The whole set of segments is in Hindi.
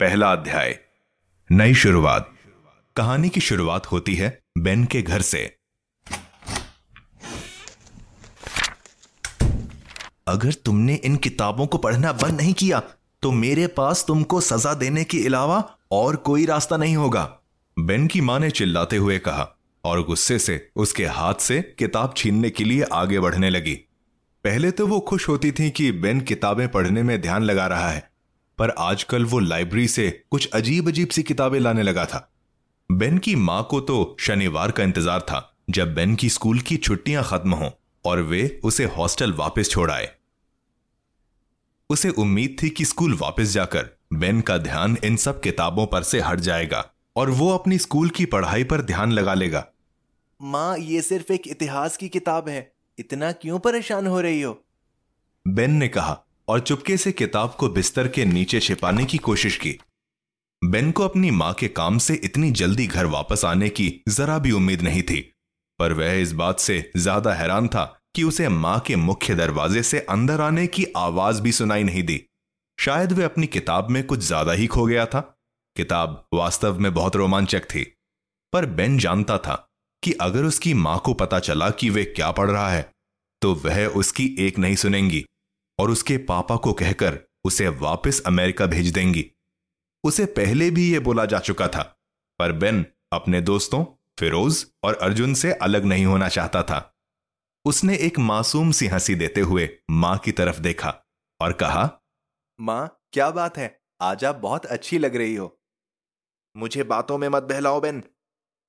पहला अध्याय। नई शुरुआत। कहानी की शुरुआत होती है बेन के घर से। अगर तुमने इन किताबों को पढ़ना बंद नहीं किया तो मेरे पास तुमको सजा देने के अलावा और कोई रास्ता नहीं होगा। बेन की माँ ने चिल्लाते हुए कहा और गुस्से से उसके हाथ से किताब छीनने के लिए आगे बढ़ने लगी। पहले तो वो खुश होती थी कि बेन किताबें पढ़ने में ध्यान लगा रहा है, पर आजकल वो लाइब्रेरी से कुछ अजीब अजीब सी किताबें लाने लगा था। बेन की माँ को तो शनिवार का इंतज़ार था, जब बेन की स्कूल की छुट्टियाँ खत्म हों और वे उसे हॉस्टल वापस छोड़ आए। उसे उम्मीद थी कि स्कूल वापस जाकर बेन का ध्यान इन सब किताबों पर से हट जाएगा और वो अपनी स्कूल की पढ़ाई पर ध्यान लगा लेगा। माँ, ये सिर्फ़ एक इतिहास की किताब है। इतना क्यों परेशान हो रही हो? बेन ने कहा और चुपके से किताब को बिस्तर के नीचे छिपाने की कोशिश की। बेन को अपनी माँ के काम से इतनी जल्दी घर वापस आने की जरा भी उम्मीद नहीं थी, पर वह इस बात से ज़्यादा हैरान था कि उसे माँ के मुख्य दरवाजे से अंदर आने की आवाज़ भी सुनाई नहीं दी। शायद वह अपनी किताब में कुछ ज़्यादा ही खो गया था। किताब वास्तव में बहुत रोमांचक थी, पर बेन जानता था कि अगर उसकी माँ को पता चला कि वे क्या पढ़ रहा है तो वह उसकी एक नहीं सुनेंगी और उसके पापा को कहकर उसे वापस अमेरिका भेज देंगी। उसे पहले भी यह बोला जा चुका था, पर बेन अपने दोस्तों, फिरोज और अर्जुन से अलग नहीं होना चाहता था। उसने एक मासूम सी हँसी देते हुए माँ की तरफ़ देखा और कहा, माँ, क्या बात है? आज आप बहुत अच्छी लग रही हो। मुझे बातों में मत बहलाओ, बेन।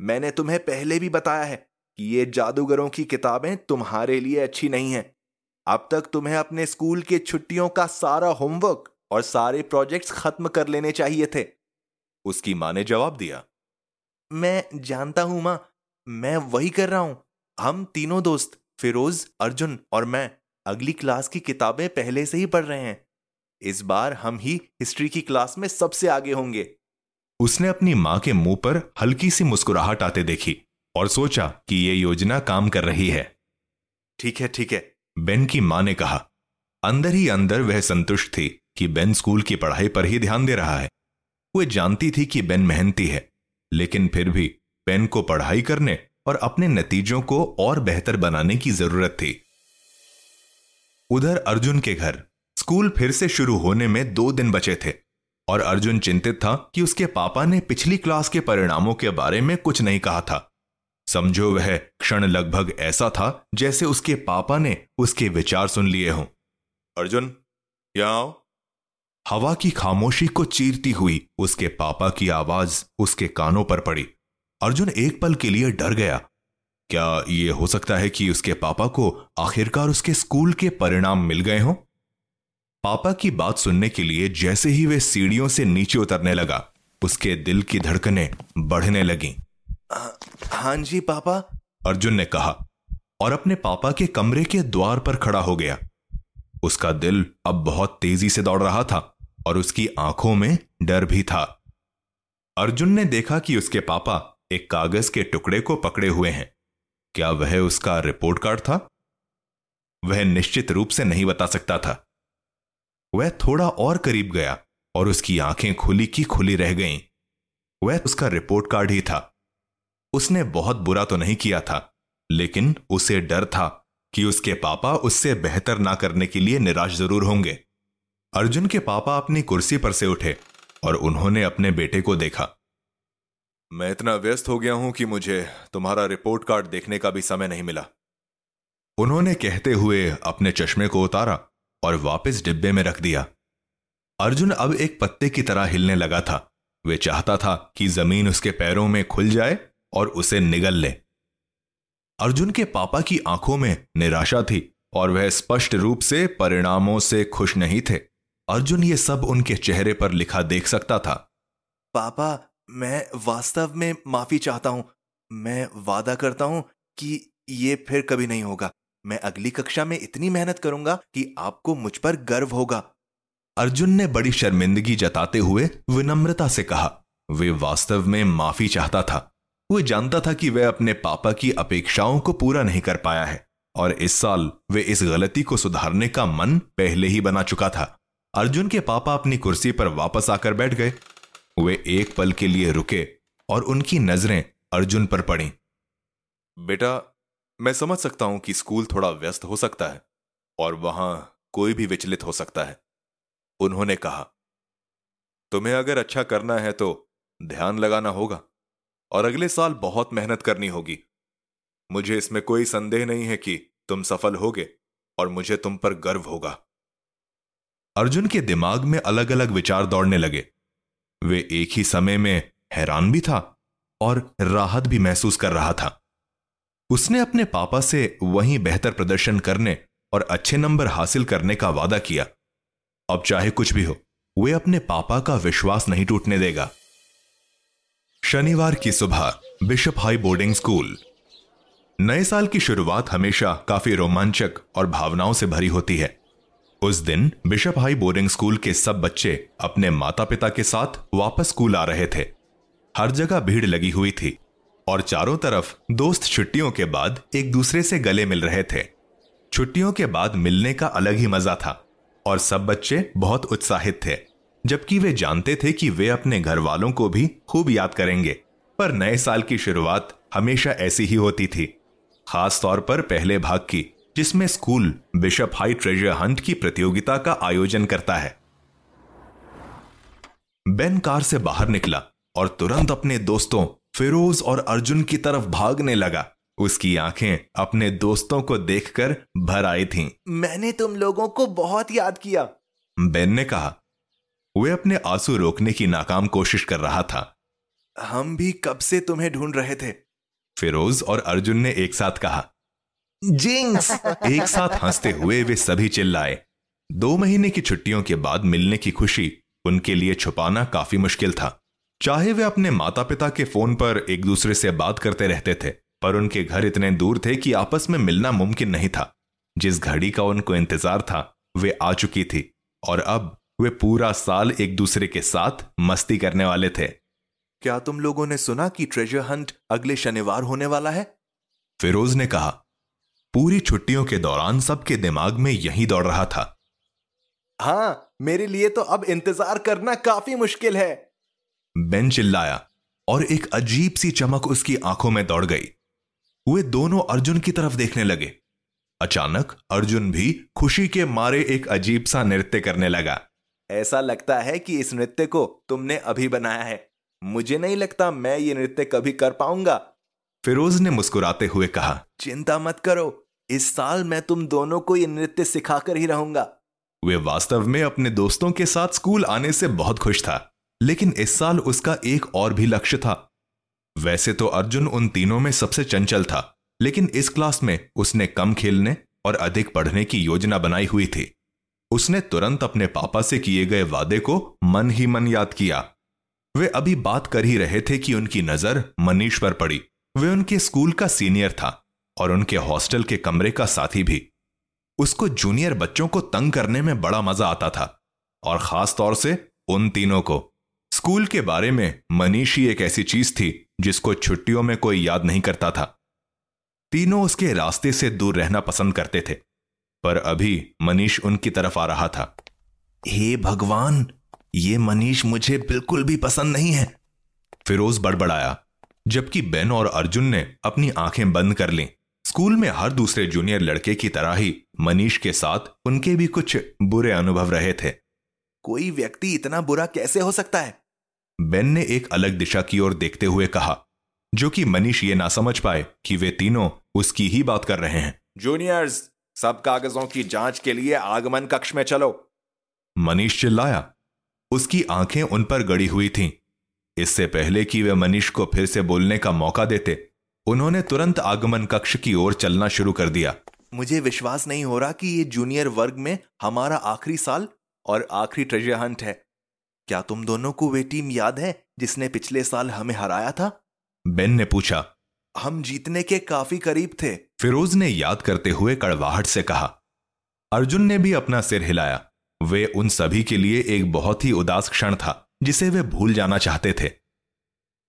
मैंने तुम्हें पहले भी बताया है कि ये जादूगरों की किताबें तुम्हारे लिए अच्छी नहीं हैं। अब तक तुम्हें अपने स्कूल के छुट्टियों का सारा होमवर्क और सारे प्रोजेक्ट्स खत्म कर लेने चाहिए थे। उसकी माँ ने जवाब दिया, मैं जानता हूँ माँ, मैं वही कर रहा हूँ। हम तीनों दोस्त, फिरोज, अर्जुन और मैं, अगली क्लास की किताबें पहले से ही पढ़ रहे हैं। इस बार हम ही हिस्ट्री की क्लास में सबसे आगे होंगे। उसने अपनी माँ के मुँह पर हल्की सी मुस्कुराहट आते देखी और सोचा कि यह योजना काम कर रही है। ठीक है ठीक है। बेन की माँ ने कहा अंदर ही अंदर वह संतुष्ट थी कि बेन स्कूल की पढ़ाई पर ही ध्यान दे रहा है। वह जानती थी कि बेन मेहनती है लेकिन फिर भी बेन को पढ़ाई करने और अपने नतीजों को और बेहतर बनाने की ज़रूरत थी। उधर अर्जुन के घर स्कूल फिर से शुरू होने में दो दिन बचे थे। और अर्जुन चिंतित था कि उसके पापा ने पिछली क्लास के परिणामों के बारे में कुछ नहीं कहा था। समझो वह क्षण लगभग ऐसा था जैसे उसके पापा ने उसके विचार सुन लिए हों। अर्जुन आओ। हवा की खामोशी को चीरती हुई उसके पापा की आवाज़ उसके कानों पर पड़ी। अर्जुन एक पल के लिए डर गया। क्या यह हो सकता है कि उसके पापा को आखिरकार उसके स्कूल के परिणाम मिल गए हों? पापा की बात सुनने के लिए जैसे ही वे सीढ़ियों से नीचे उतरने लगा उसके दिल की धड़कनें बढ़ने लगी। हाँ जी पापा। अर्जुन ने कहा और अपने पापा के कमरे के द्वार पर खड़ा हो गया। उसका दिल अब बहुत तेज़ी से दौड़ रहा था और उसकी आँखों में डर भी था। अर्जुन ने देखा कि उसके पापा एक कागज़ के टुकड़े को पकड़े हुए हैं। क्या वह उसका रिपोर्ट कार्ड था? वह निश्चित रूप से नहीं बता सकता था। वह थोड़ा और करीब गया और उसकी आँखें खुली की खुली रह गईं। वह उसका रिपोर्ट कार्ड ही था। उसने बहुत बुरा तो नहीं किया था, लेकिन उसे डर था कि उसके पापा उससे बेहतर ना करने के लिए निराश ज़रूर होंगे। अर्जुन के पापा अपनी कुर्सी पर से उठे और उन्होंने अपने बेटे को देखा। मैं इतना व्यस्त हो गया हूँ कि मुझे तुम्हारा रिपोर्ट कार्ड देखने का भी समय नहीं मिला। उन्होंने कहते हुए अपने चश्मे को उतारा और वापस डिब्बे में रख दिया। अर्जुन अब एक पत्ते की तरह हिलने लगा था। वे चाहता था कि ज़मीन उसके पैरों में खुल जाए और उसे निगल ले। अर्जुन के पापा की आँखों में निराशा थी और वह स्पष्ट रूप से परिणामों से खुश नहीं थे। अर्जुन ये सब उनके चेहरे पर लिखा देख सकता था। पापा, मैं वास्तव में माफ़ी चाहता हूँ। मैं वादा करता हूँ कि ये फिर कभी नहीं होगा। मैं अगली कक्षा में इतनी मेहनत करूँगा कि आपको मुझ पर गर्व होगा। अर्जुन ने बड़ी शर्मिंदगी जताते हुए विनम्रता से कहा, वे वास्तव में माफ़ी चाहता था। वो जानता था कि वह अपने पापा की अपेक्षाओं को पूरा नहीं कर पाया है और इस साल वे इस गलती को सुधारने का मन पहले ही बना चुका था। अर्जुन के पापा अपनी कुर्सी पर वापस आकर बैठ गए। वे एक पल के लिए रुके और उनकी नज़रें अर्जुन पर पड़ी। बेटा मैं समझ सकता हूँ कि स्कूल थोड़ा व्यस्त हो सकता है, और वहाँ कोई भी विचलित हो सकता है। उन्होंने कहा, तुम्हें अगर अच्छा करना है तो ध्यान लगाना होगा, और अगले साल बहुत मेहनत करनी होगी। मुझे इसमें कोई संदेह नहीं है कि तुम सफल होगे, और मुझे तुम पर गर्व होगा। अर्जुन के दिमाग में अलग अलग विचार दौड़ने लगे। वे एक ही समय में हैरान भी था, और राहत भी महसूस कर रहा था। उसने अपने पापा से वहीं बेहतर प्रदर्शन करने और अच्छे नंबर हासिल करने का वादा किया। अब चाहे कुछ भी हो, वे अपने पापा का विश्वास नहीं टूटने देगा। शनिवार की सुबह, बिशप हाई बोर्डिंग स्कूल। नए साल की शुरुआत हमेशा काफ़ी रोमांचक और भावनाओं से भरी होती है। उस दिन बिशप हाई बोर्डिंग स्कूल के सब बच्चे अपने माता पिता के साथ वापस स्कूल आ रहे थे। हर जगह भीड़ लगी हुई थी। और चारों तरफ़ दोस्त छुट्टियों के बाद एक दूसरे से गले मिल रहे थे। छुट्टियों के बाद मिलने का अलग ही मज़ा था और सब बच्चे बहुत उत्साहित थे, जबकि वे जानते थे कि वे अपने घर वालों को भी खूब याद करेंगे। पर नए साल की शुरुआत हमेशा ऐसी ही होती थी खास तौर पर पहले भाग की, जिसमें school Bishop high treasure hunt की प्रतियोगिता का आयोजन करता है। बेन कार से बाहर निकला और तुरंत अपने दोस्तों फिरोज और अर्जुन की तरफ़ भागने लगा। उसकी आँखें अपने दोस्तों को देखकर भर आई थीं। मैंने तुम लोगों को बहुत याद किया। बेन ने कहा वे अपने आँसू रोकने की नाकाम कोशिश कर रहा था। हम भी कब से तुम्हें ढूंढ रहे थे? फिरोज और अर्जुन ने एक साथ कहा जिंक्स! एक साथ हँसते हुए वे सभी चिल्लाए। दो महीने की छुट्टियों के बाद मिलने की खुशी उनके लिए छुपाना काफ़ी मुश्किल था। चाहे वे अपने माता पिता के फ़ोन पर एक दूसरे से बात करते रहते थे पर उनके घर इतने दूर थे कि आपस में मिलना मुमकिन नहीं था। जिस घड़ी का उनको इंतज़ार था वे आ चुकी थी और अब वे पूरा साल एक दूसरे के साथ मस्ती करने वाले थे। क्या तुम लोगों ने सुना कि ट्रेजर हंट अगले शनिवार होने वाला है? फिरोज ने कहा पूरी छुट्टियों के दौरान सबके दिमाग में यही दौड़ रहा था। हाँ मेरे लिए तो अब इंतज़ार करना काफ़ी मुश्किल है। बेन चिल्लाया और एक अजीब सी चमक उसकी आँखों में दौड़ गई। वे दोनों अर्जुन की तरफ़ देखने लगे। अचानक अर्जुन भी खुशी के मारे एक अजीब सा नृत्य करने लगा। ऐसा लगता है कि इस नृत्य को तुमने अभी बनाया है। मुझे नहीं लगता मैं ये नृत्य कभी कर पाऊँगा। फिरोज ने मुस्कुराते हुए कहा चिंता मत करो इस साल मैं तुम दोनों को ये नृत्य सिखाकर ही रहूँगा। वे वास्तव में अपने दोस्तों के साथ स्कूल आने से बहुत खुश था। लेकिन इस साल उसका एक और भी लक्ष्य था। वैसे तो अर्जुन उन तीनों में सबसे चंचल था, लेकिन इस क्लास में उसने कम खेलने और अधिक पढ़ने की योजना बनाई हुई थी। उसने तुरंत अपने पापा से किए गए वादे को मन ही मन याद किया। वे अभी बात कर ही रहे थे कि उनकी नज़र मनीष पर पड़ी। वे उनके स्कूल का सीनियर था और उनके हॉस्टल के कमरे का साथी भी। उसको जूनियर बच्चों को तंग करने में बड़ा मज़ा आता था और खास तौर से उन तीनों को। स्कूल के बारे में मनीष एक ऐसी चीज़ थी जिसको छुट्टियों में कोई याद नहीं करता था। तीनों उसके रास्ते से दूर रहना पसंद करते थे पर अभी मनीष उनकी तरफ़ आ रहा था। हे भगवान ये मनीष मुझे बिल्कुल भी पसंद नहीं है। फिरोज बड़बड़ाया जबकि बेन और अर्जुन ने अपनी आँखें बंद कर ली। स्कूल में हर दूसरे जूनियर लड़के की तरह ही मनीष के साथ उनके भी कुछ बुरे अनुभव रहे थे। कोई व्यक्ति इतना बुरा कैसे हो सकता है? बेन ने एक अलग दिशा की ओर देखते हुए कहा जो कि मनीष ये ना समझ पाए कि वे तीनों उसकी ही बात कर रहे हैं। जूनियर्स सब कागजों की जाँच के लिए आगमन कक्ष में चलो। मनीष चिल्लाया। उसकी आँखें उन पर गड़ी हुई थीं। इससे पहले कि वे मनीष को फिर से बोलने का मौका देते उन्होंने तुरंत आगमन कक्ष की ओर चलना शुरू कर दिया। मुझे विश्वास नहीं हो रहा कि ये जूनियर वर्ग में हमारा आखिरी साल और आखिरी ट्रेजर हंट है। क्या तुम दोनों को वे टीम याद है जिसने पिछले साल हमें हराया था? बेन ने पूछा। हम जीतने के काफ़ी करीब थे। फिरोज ने याद करते हुए कड़वाहट से कहा। अर्जुन ने भी अपना सिर हिलाया। वे उन सभी के लिए एक बहुत ही उदास क्षण था जिसे वे भूल जाना चाहते थे।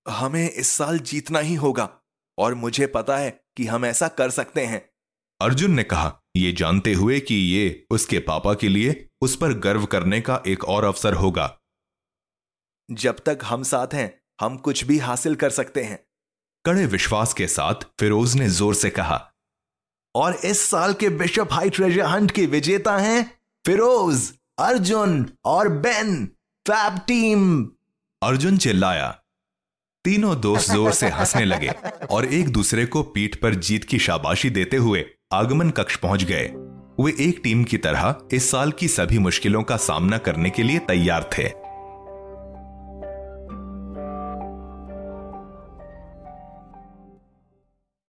हमें इस साल जीतना ही होगा और मुझे पता है कि हम ऐसा कर सकते हैं। अर्जुन ने कहा ये जानते हुए कि ये उसके पापा के लिए उस पर गर्व करने का एक और अवसर होगा। जब तक हम साथ हैं, हम कुछ भी हासिल कर सकते हैं। कड़े विश्वास के साथ फिरोज ने ज़ोर से कहा, और इस साल के बिशप हाई ट्रेजर हंट के विजेता हैं फिरोज, अर्जुन और बेन, फैब टीम। अर्जुन चिल्लाया। तीनों दोस्त ज़ोर से हंसने लगे और एक दूसरे को पीठ पर जीत की शाबाशी देते हुए आगमन कक्ष पहुँच गए। वे एक टीम की तरह इस साल की सभी मुश्किलों का सामना करने के लिए तैयार थे।